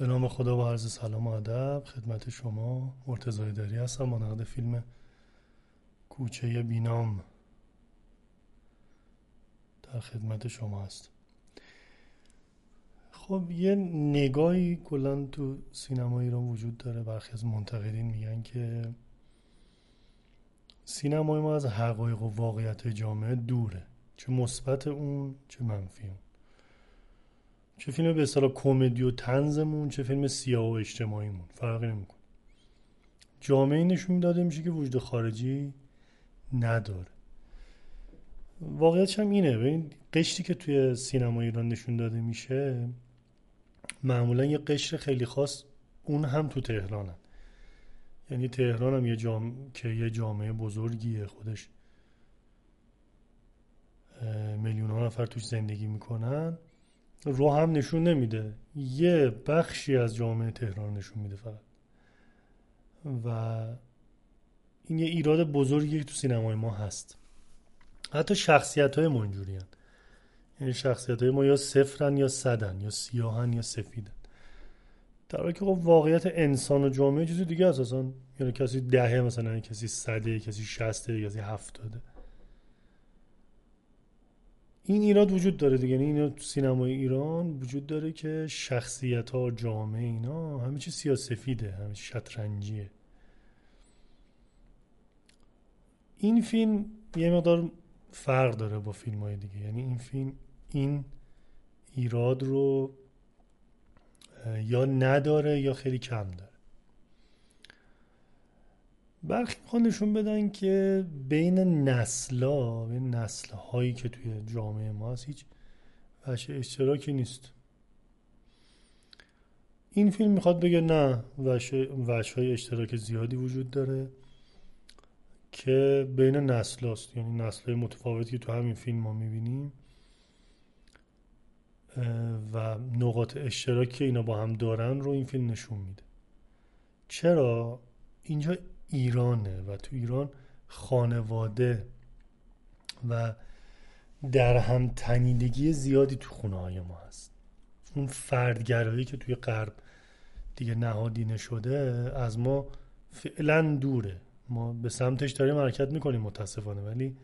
به نام خدا و عرض سلام و ادب خدمت شما مرتضای داری هستم با نقد فیلم کوچه بینام در خدمت شما هست. خب یه نگاهی کلا تو سینما ایران وجود داره. برخی از منتقدین میگن که سینمای ما از حقایق و واقعیت جامعه دوره چه مثبت اون چه منفی اون. چه فیلم به اصطلاح کمدی و تنزمون چه فیلم سیاه و اجتماعیمون. فرقی نمی‌کنه. جامعه نشون داده میشه که وجود خارجی نداره. واقعیتش هم اینه. ببین قشری که توی سینما ایران نشون داده میشه معمولا یه قشر خیلی خاص اون هم تو تهرانن. یعنی تهران هم یه جام... که یه جامعه بزرگیه خودش. میلیون ها نفر توش زندگی می‌کنن. رو هم نشون نمیده. یه بخشی از جامعه تهران نشون میده فقط. و این یه ایراد بزرگی که تو سینمای ما هست. حتی شخصیت های ما یعنی شخصیت های ما یا صفرن یا صدن یا سیاهن یا سفیدن. در حالی که خب واقعیت انسان و جامعه چیزی دیگه اساسا یعنی کسی دهه مثلا کسی صده کسی شسته کسی هفتاده. این ایراد وجود داره دیگه. یعنی اینا تو سینمای ایران وجود داره که شخصیت ها جامعه اینا همه چی سیاسفیده همه چی شطرنجیه. این فیلم یه مقدار فرق داره با فیلم های دیگه. یعنی این فیلم این ایراد رو یا نداره یا خیلی کم داره. برخی می‌خوان نشون بدن که بین نسلا بین نسل هایی که توی جامعه ما هست هیچ وجه اشتراکی نیست. این فیلم می‌خواد بگه نه وجه های اشتراک زیادی وجود داره که بین نسل هست یعنی نسل های متفاوتی که تو همین فیلم ما می‌بینیم و نقاط اشتراکی که اینا با هم دارن رو این فیلم نشون میده. چرا؟ اینجا ایرانه و تو ایران خانواده و در هم تنیدگی زیادی تو خونه های ما هست. اون فردگرایی که توی غرب دیگه نهادینه شده از ما فعلا دوره. ما به سمتش داریم حرکت می‌کنیم متاسفانه ولی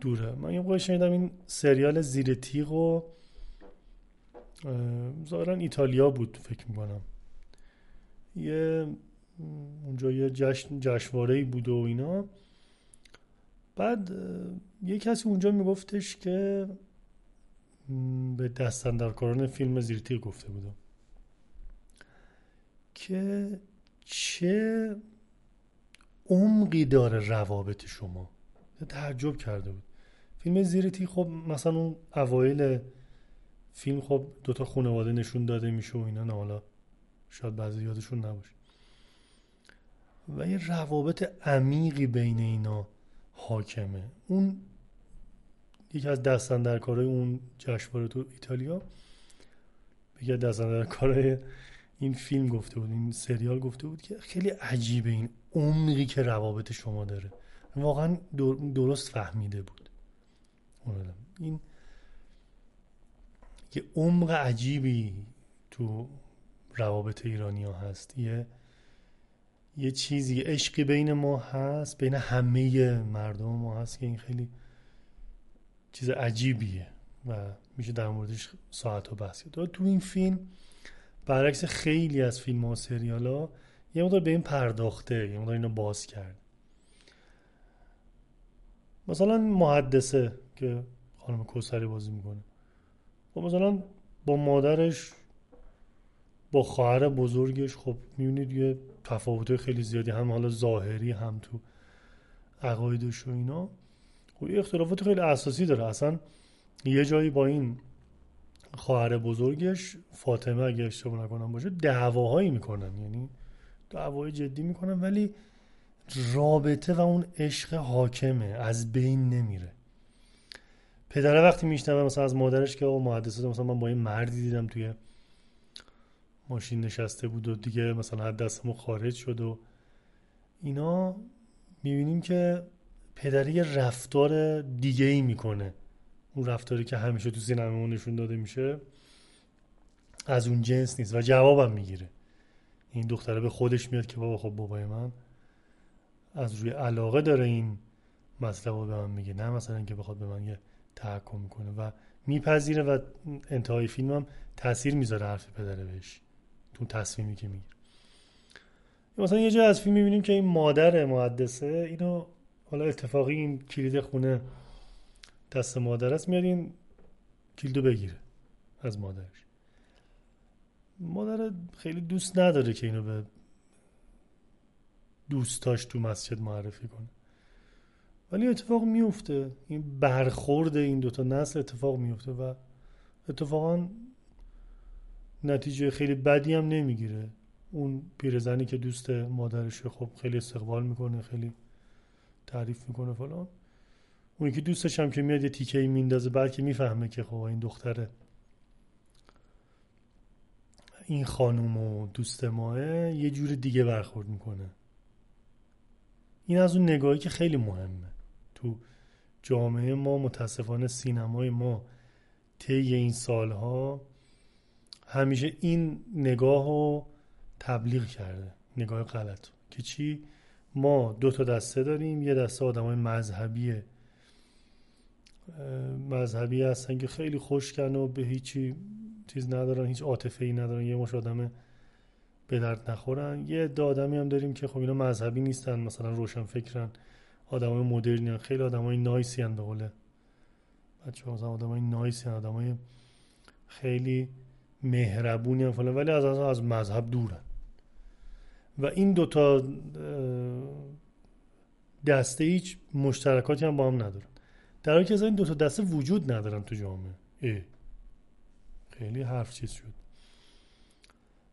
دوره. من یه شنیدم این سریال زیر تیغ و ظاهرا ایتالیا بود فکر می‌کنم. یه اونجا یه جشن جشنواره بود و اینا. بعد یه کسی اونجا میگفتش که به دستندرکاران فیلم زیرتیر گفته بودم که چه عمقی داره روابط شما؟ تعجب کرده بود. فیلم زیرتی خب مثلا اون اوایل فیلم خب دوتا خانواده نشون داده میشه و اینا نه حالا شاید بعضی یادشون نباشه. و یه روابط عمیقی بین اینا حاکمه. اون یکی از دستن در کارهای اون جشنواره تو ایتالیا یکی از دستن کارهای این فیلم گفته بود این سریال گفته بود که خیلی عجیبه این عمقی که روابط شما داره. واقعا درست فهمیده بود. این یه عمق عجیبی تو روابط ایرانی ها هست. یه یه چیزی عشقی بین ما هست بین همه مردم ما هست که این خیلی چیز عجیبیه و میشه در موردش ساعت و بحث تو این فیلم برعکس خیلی از فیلم ها و سریال ها یه مقدار به این پرداخته یه مقدار اینو باز کرد. مثلا محدثه که خانم کوسری بازی می‌کنه. و خب مثلا با مادرش با خواهر بزرگش خب می‌بینید یه تفاوت خیلی زیادی هم حالا ظاهری هم تو عقایدش و اینا. خب یه اختلافات خیلی اساسی داره. اصلا یه جایی با این خواهر بزرگش فاطمه اگه اشتباه نکنم باشه دعواهایی می‌کنن. یعنی دعوای جدی می‌کنن ولی رابطه و اون عشق حاکمه از بین نمیره. پدره وقتی میشنوه مثلا از مادرش که آقا محدثه مثلا من با این مردی دیدم توی ماشین نشسته بود و دیگه مثلا از دستمون خارج شد و اینا می‌بینیم که پدری رفتار دیگه ای می‌کنه. اون رفتاری که همیشه تو سینما نشون داده میشه از اون جنس نیست و جوابم می‌گیره. این دختره به خودش میاد که بابا خب بابای من از روی علاقه داره این مطلب رو به من میگه نه مثلا که بخواد به من یه تحکم می‌کنه و میپذیره و انتهای فیلم هم تاثیر می‌ذاره حرف پدره بهش. تو تصمیمی که می‌گیره. مثلا یه جای از فیلم می‌بینیم که این مادر محدثه اینو حالا اتفاقی این کلید خونه دست مادر است میاد این کلیدو بگیره از مادرش. مادر خیلی دوست نداره که اینو به دوستاش تو مسجد معرفی کنه. ولی اتفاق میفته این برخورد این دوتا نسل اتفاق میفته و اتفاقا نتیجه خیلی بدی هم نمی‌گیره. اون پیرزنی که دوست مادرشه خب خیلی استقبال می‌کنه خیلی تعریف می‌کنه فلان. اون که دوستش هم که میاد یه تیکه ای میندازه بعد که می‌فهمه که خب این دختره. این خانوم و دوست ماه یه جور دیگه برخورد می‌کنه. این از اون نگاهی که خیلی مهمه. تو جامعه ما متاسفانه سینمای ما طی این سالها همیشه این نگاه رو تبلیغ کرده. نگاه غلط. که چی؟ ما دو تا دسته داریم. یه دسته آدم های مذهبی مذهبی هستن که خیلی خوشکن و به هیچی چیز ندارن هیچ عاطفه ای ندارن. یه مش آدم به درد نخورن. یه عده آدمی هم داریم که خب اینا مذهبی نیستن مثلا روشن فکرن. آدمای مدرنی خیلی آدمای نایسی ان به قوله بچه مثلا آدمای نایسی ان آدمای خیلی مهربونی هم فلان ولی از از مذهب دورن. و این دوتا دسته هیچ مشترکاتی هم با هم ندارن. در حالی که این دوتا دسته وجود ندارن تو جامعه. ای. خیلی حرف چیز شد.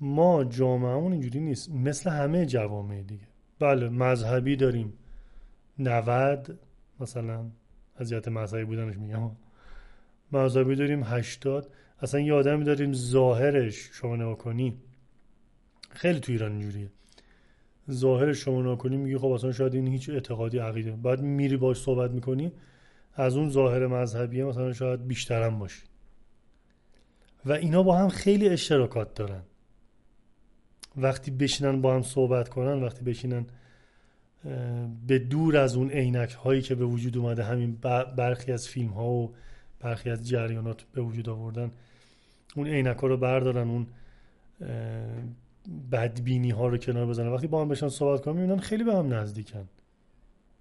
ما جامعهمون اینجوری نیست. مثل همه جوامع دیگه. بله مذهبی داریم. 90 مثلا از جهت مذهبی بودنش میگم. مذهبی داریم 80 اصلا یه آدمی داریم ظاهرش شما نگاه کنی. خیلی تو ایران اینجوریه. ظاهرش شما نگاه کنی میگی خب اصلا شاید این هیچ اعتقادی عقیده. بعد میری باش صحبت می‌کنی از اون ظاهر مذهبیه مثلا شاید بیشترم باشی. و اینا با هم خیلی اشتراکات دارن. وقتی بشینن با هم صحبت کنن وقتی بشینن به دور از اون عینک هایی که به وجود اومده همین برخی از فیلم ها و برخی از جریانات به وجود آوردن اون عینک رو بردارن اون بدبینی ها رو کنار بزنن. وقتی با هم بشن صحبت کنن می‌بینن خیلی به هم نزدیکن.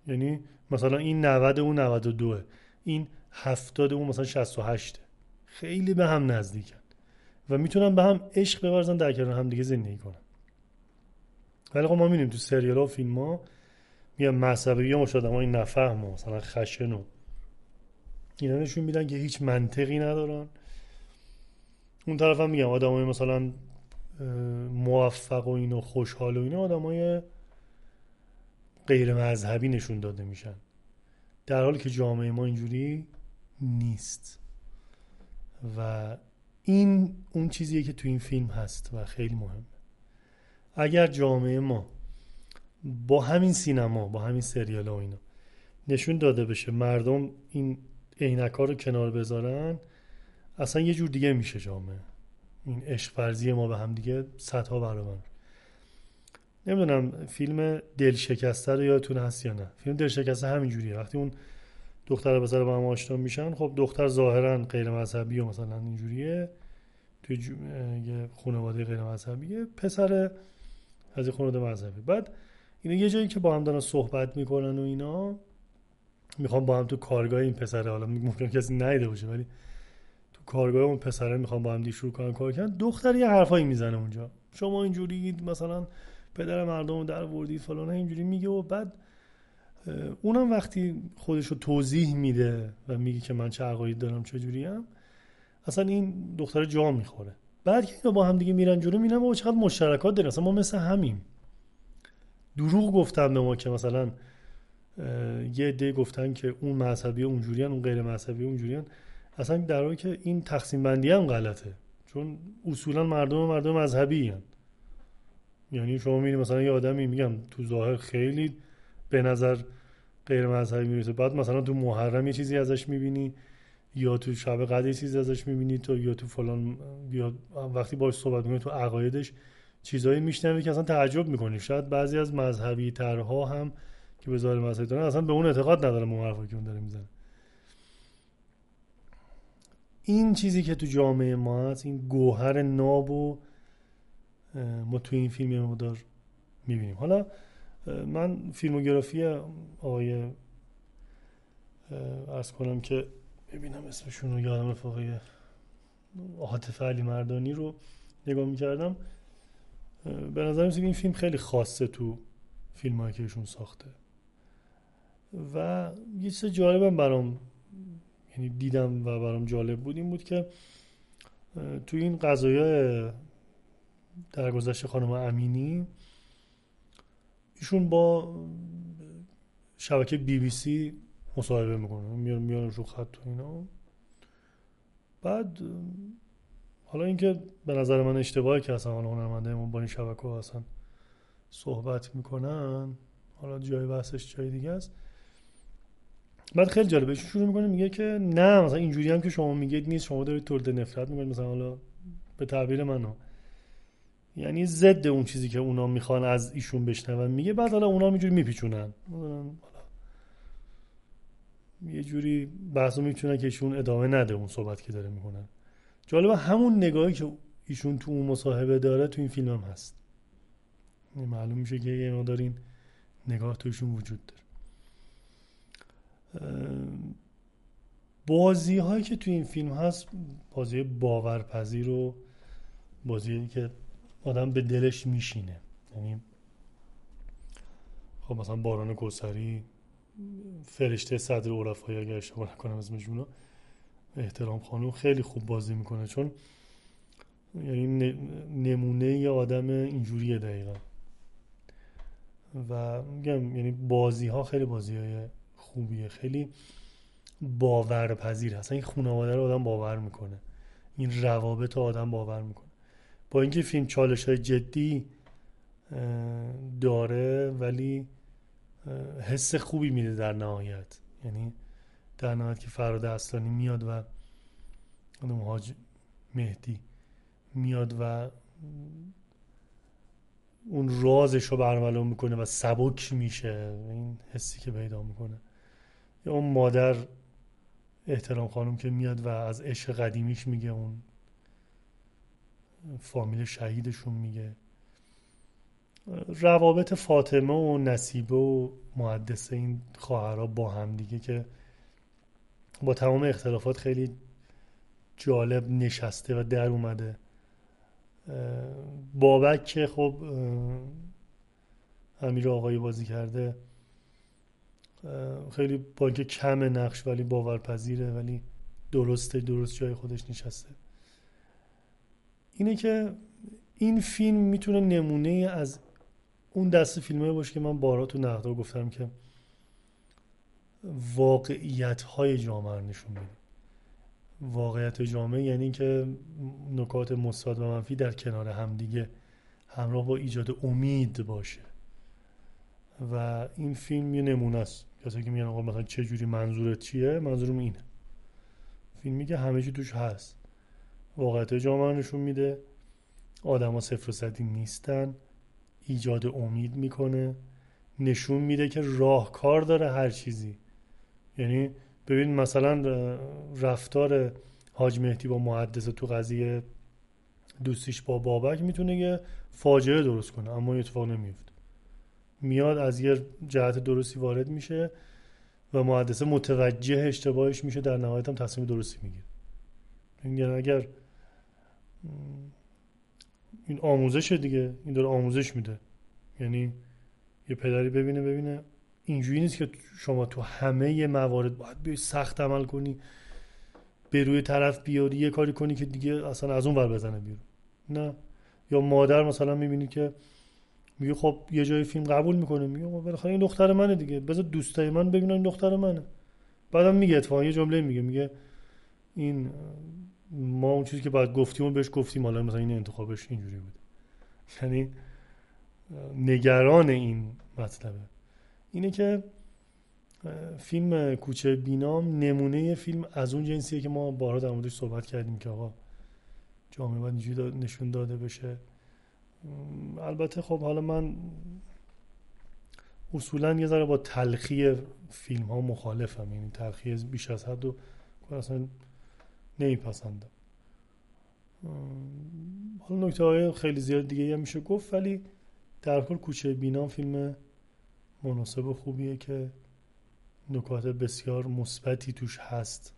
یعنی مثلا این 90 اون 92 این 70 اون مثلا 68 خیلی به هم نزدیکن. و می‌تونن به هم عشق بورزن در کنار هم دیگه زندگی کنن. ولی خب ما می‌بینیم تو سریال ها و فیلم ها میگم مذهبی ها آدم های نفهم مثلا خشن و اینا نشون میدن که هیچ منطقی ندارن. اون طرف هم میگم آدم های مثلا موفق و اینو خوشحال و اینا آدم های غیر مذهبی نشون داده میشن. در حالی که جامعه ما اینجوری نیست. و این اون چیزیه که تو این فیلم هست و خیلی مهمه. اگر جامعه ما با همین سینما با همین سریال و اینا نشون داده بشه مردم این عینک رو کنار بذارن اصلا یه جور دیگه میشه جامعه. این عشق فرزی ما به هم دیگه صدها برابر. نمی‌دونم فیلم دل شکسته رو یادتون هست یا نه. فیلم دل شکسته همین جوریه وقتی اون دختر پسر با هم آشنا میشن خب دختر ظاهرا غیر مذهبی و مثلا اینجوریه. توی یه خانواده غیر مذهبیه پسر از خانواده مذهبی. بعد اینا یه جایی که با هم دارن صحبت می‌کنن و اینا می‌خوام با هم تو کارگاه این پسره حالا ممکن کسی نیده باشه ولی کارگاه اون پسره می‌خوام با هم دی شروع کنن کار کردن دختر یه حرفایی می‌زنه اونجا. شما اینجوری مثلا پدر مردم در وردی فلان اینجوری میگه و بعد اونم وقتی خودش رو توضیح میده و میگه که من چه عقاید دارم چه هم اصلا این دختر جا می‌خوره. بعد که با هم دیگه میرن جلو میرن و چقدر مشترکات داریم اصلا ما مثل همیم. دروغ گفتن به ما که مثلا یه عده گفتن که اون مذهبی اونجوریان اون غیر مذهبی اونجوریان. اصلا در حالی که این تقسیم بندی هم غلطه. چون اصولا مردم مردم مذهبی هن. یعنی شما میری مثلا یه آدمی میگم تو ظاهر خیلی به نظر غیر مذهبی می‌رسه بعد مثلا تو محرم یه چیزی ازش می‌بینی یا تو شب قدر چیزی ازش می‌بینی تو یا تو فلان یا وقتی باش صحبت می‌کنی تو عقایدش چیزایی میشنوی که اصلا تعجب می‌کنی. شاید بعضی از مذهبی ترها هم که به ظاهر مذهبی دارن اصلا به اون اعتقاد ندارن اون حرفی که اون داره می‌زنه. این چیزی که تو جامعه ما هست این گوهر ناب و ما تو این فیلم مقدار می‌بینیم. حالا من فیلموگرافی آقای ارز کنم که ببینم اسمشون رو یادم رفاقه عاطف علی مردانی رو نگاه می‌کردم. به نظر این فیلم خیلی خاصه تو فیلم که ایشون ساخته. و یه چیز جالبم برام یعنی دیدم و برام جالب بود این بود که تو این قضایای درگذشت خانم امینی ایشون با شبکه بی بی سی مصاحبه می‌کنه میارن میارن رو خط و اینا. بعد حالا اینکه به نظر من اشتباهی که اصلا حالا هنرمنده با این شبکه اصلا صحبت می‌کنن حالا جای بحثش جای دیگه است. بعد خیلی جالبه. شروع می‌کنه میگه که نه مثلا اینجوری هم که شما میگید نیست شما دارید تولید نفرت می‌کنید مثلا حالا به تعبیر منو. یعنی ضد اون چیزی که اونا می‌خوان از ایشون بشنون. میگه بعد حالا اونا اینجوری میپیچونن. یه جوری بحثو می‌تونن که ایشون ادامه نده اون صحبت که داره می‌کنن جالبه همون نگاهی که ایشون تو اون مصاحبه داره تو این فیلم هم هست. معلوم میشه که یه مقدار این نگاه توشون وجود داره. بازی هایی که تو این فیلم هست بازی باورپذیر و بازی که آدم به دلش میشینه. یعنی خب مثلا باران کوسری فرشته صدر عرفایی اگر اشتباه نکنم اسمشون احترام خانم خیلی خوب بازی می‌کنه. چون یعنی نمونه یه آدم اینجوریه دقیقا. و میگم یعنی بازی ها خیلی بازی های خوبیه. خیلی باورپذیر هست. این خانواده رو آدم باور می‌کنه. این روابط رو آدم باور می‌کنه. با اینکه فیلم چالش های جدی داره ولی حس خوبی میده در نهایت. یعنی در نهایت که فراد اصلانی میاد و حاج مهدی میاد و اون رازش رو برملو می‌کنه و سبک میشه. این حسی که پیدا می‌کنه. یا اون مادر احترام خانم که میاد و از عشق قدیمیش میگه اون فامیل شهیدشون میگه. روابط فاطمه و نصیبه و معدسه این خواهرها با هم دیگه که با تمام اختلافات خیلی جالب نشسته و در اومده. بابک که خب امیر آقایی بازی کرده. خیلی با اینکه کم نقش ولی باورپذیره ولی درسته درست جای خودش نشسته. اینه که این فیلم می‌تونه نمونه از اون دست فیلمه باشه که من بارها تو نقدار گفتم که واقعیت های جامعه رو نشون میده. واقعیت جامعه یعنی که نکات مثبت و منفی در کنار همدیگه همراه با ایجاد امید باشه. و این فیلم یه نمونه است. کسی که میگن آقا مثلا چه جوری منظورت چیه منظورم اینه. فیلمی که همه چی توش هست. واقعیت جامعه نشون میده. آدما صفر و صدی نیستن. ایجاد امید می‌کنه. نشون میده که راهکار داره هر چیزی. یعنی ببین مثلا رفتار حاج مهدی با محدث تو قضیه دوستیش با بابک می‌تونه یه فاجعه درست کنه اما اتفاق نمیفته میاد از یه جهت درستی وارد میشه و محدثه متوجه اشتباهش میشه در نهایت هم تصمیم درستی می‌گیره. یعنی اگر این آموزش دیگه این داره آموزش میده. یعنی یه پدری ببینه ببینه اینجوری نیست که شما تو همه موارد باید بیای سخت عمل کنی به روی طرف بیاری یه کاری کنی که دیگه اصلا از اون ور بزنه بیرون. نه. یا مادر مثلا می‌بینی که میگه خب یه جای فیلم قبول می‌کنه. میگه خب بالاخره این دختر منه دیگه. بذار دوستای من ببینن این دختر منه. بعدم میگه اتفاقا یه جمله میگه. میگه این ما اون چیزی که باید گفتیم و بهش گفتیم حالا مثلا این انتخابش اینجوری بود. یعنی نگران این مطلبه. اینه که فیلم کوچه بینام نمونه فیلم از اون جنسیه که ما بارها در موردش صحبت کردیم که آقا جامعه باید اینجوری نشون داده بشه. البته خب حالا من اصولا یه ذره با تلخی فیلم ها مخالفم. یعنی تلخی بیش از حد و اصلا نمیپسندم. حالا نکته های خیلی زیاد دیگه هم میشه گفت ولی در کل کوچه بینام فیلم مناسب خوبیه که نکات بسیار مثبتی توش هست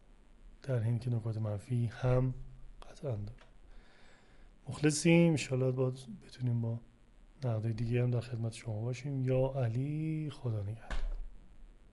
در حین که نکات منفی هم قطعا داره. مخلصیم. انشالله باید بتونیم با نقده دیگه هم در خدمت شما باشیم. یا علی خدا نگهدار.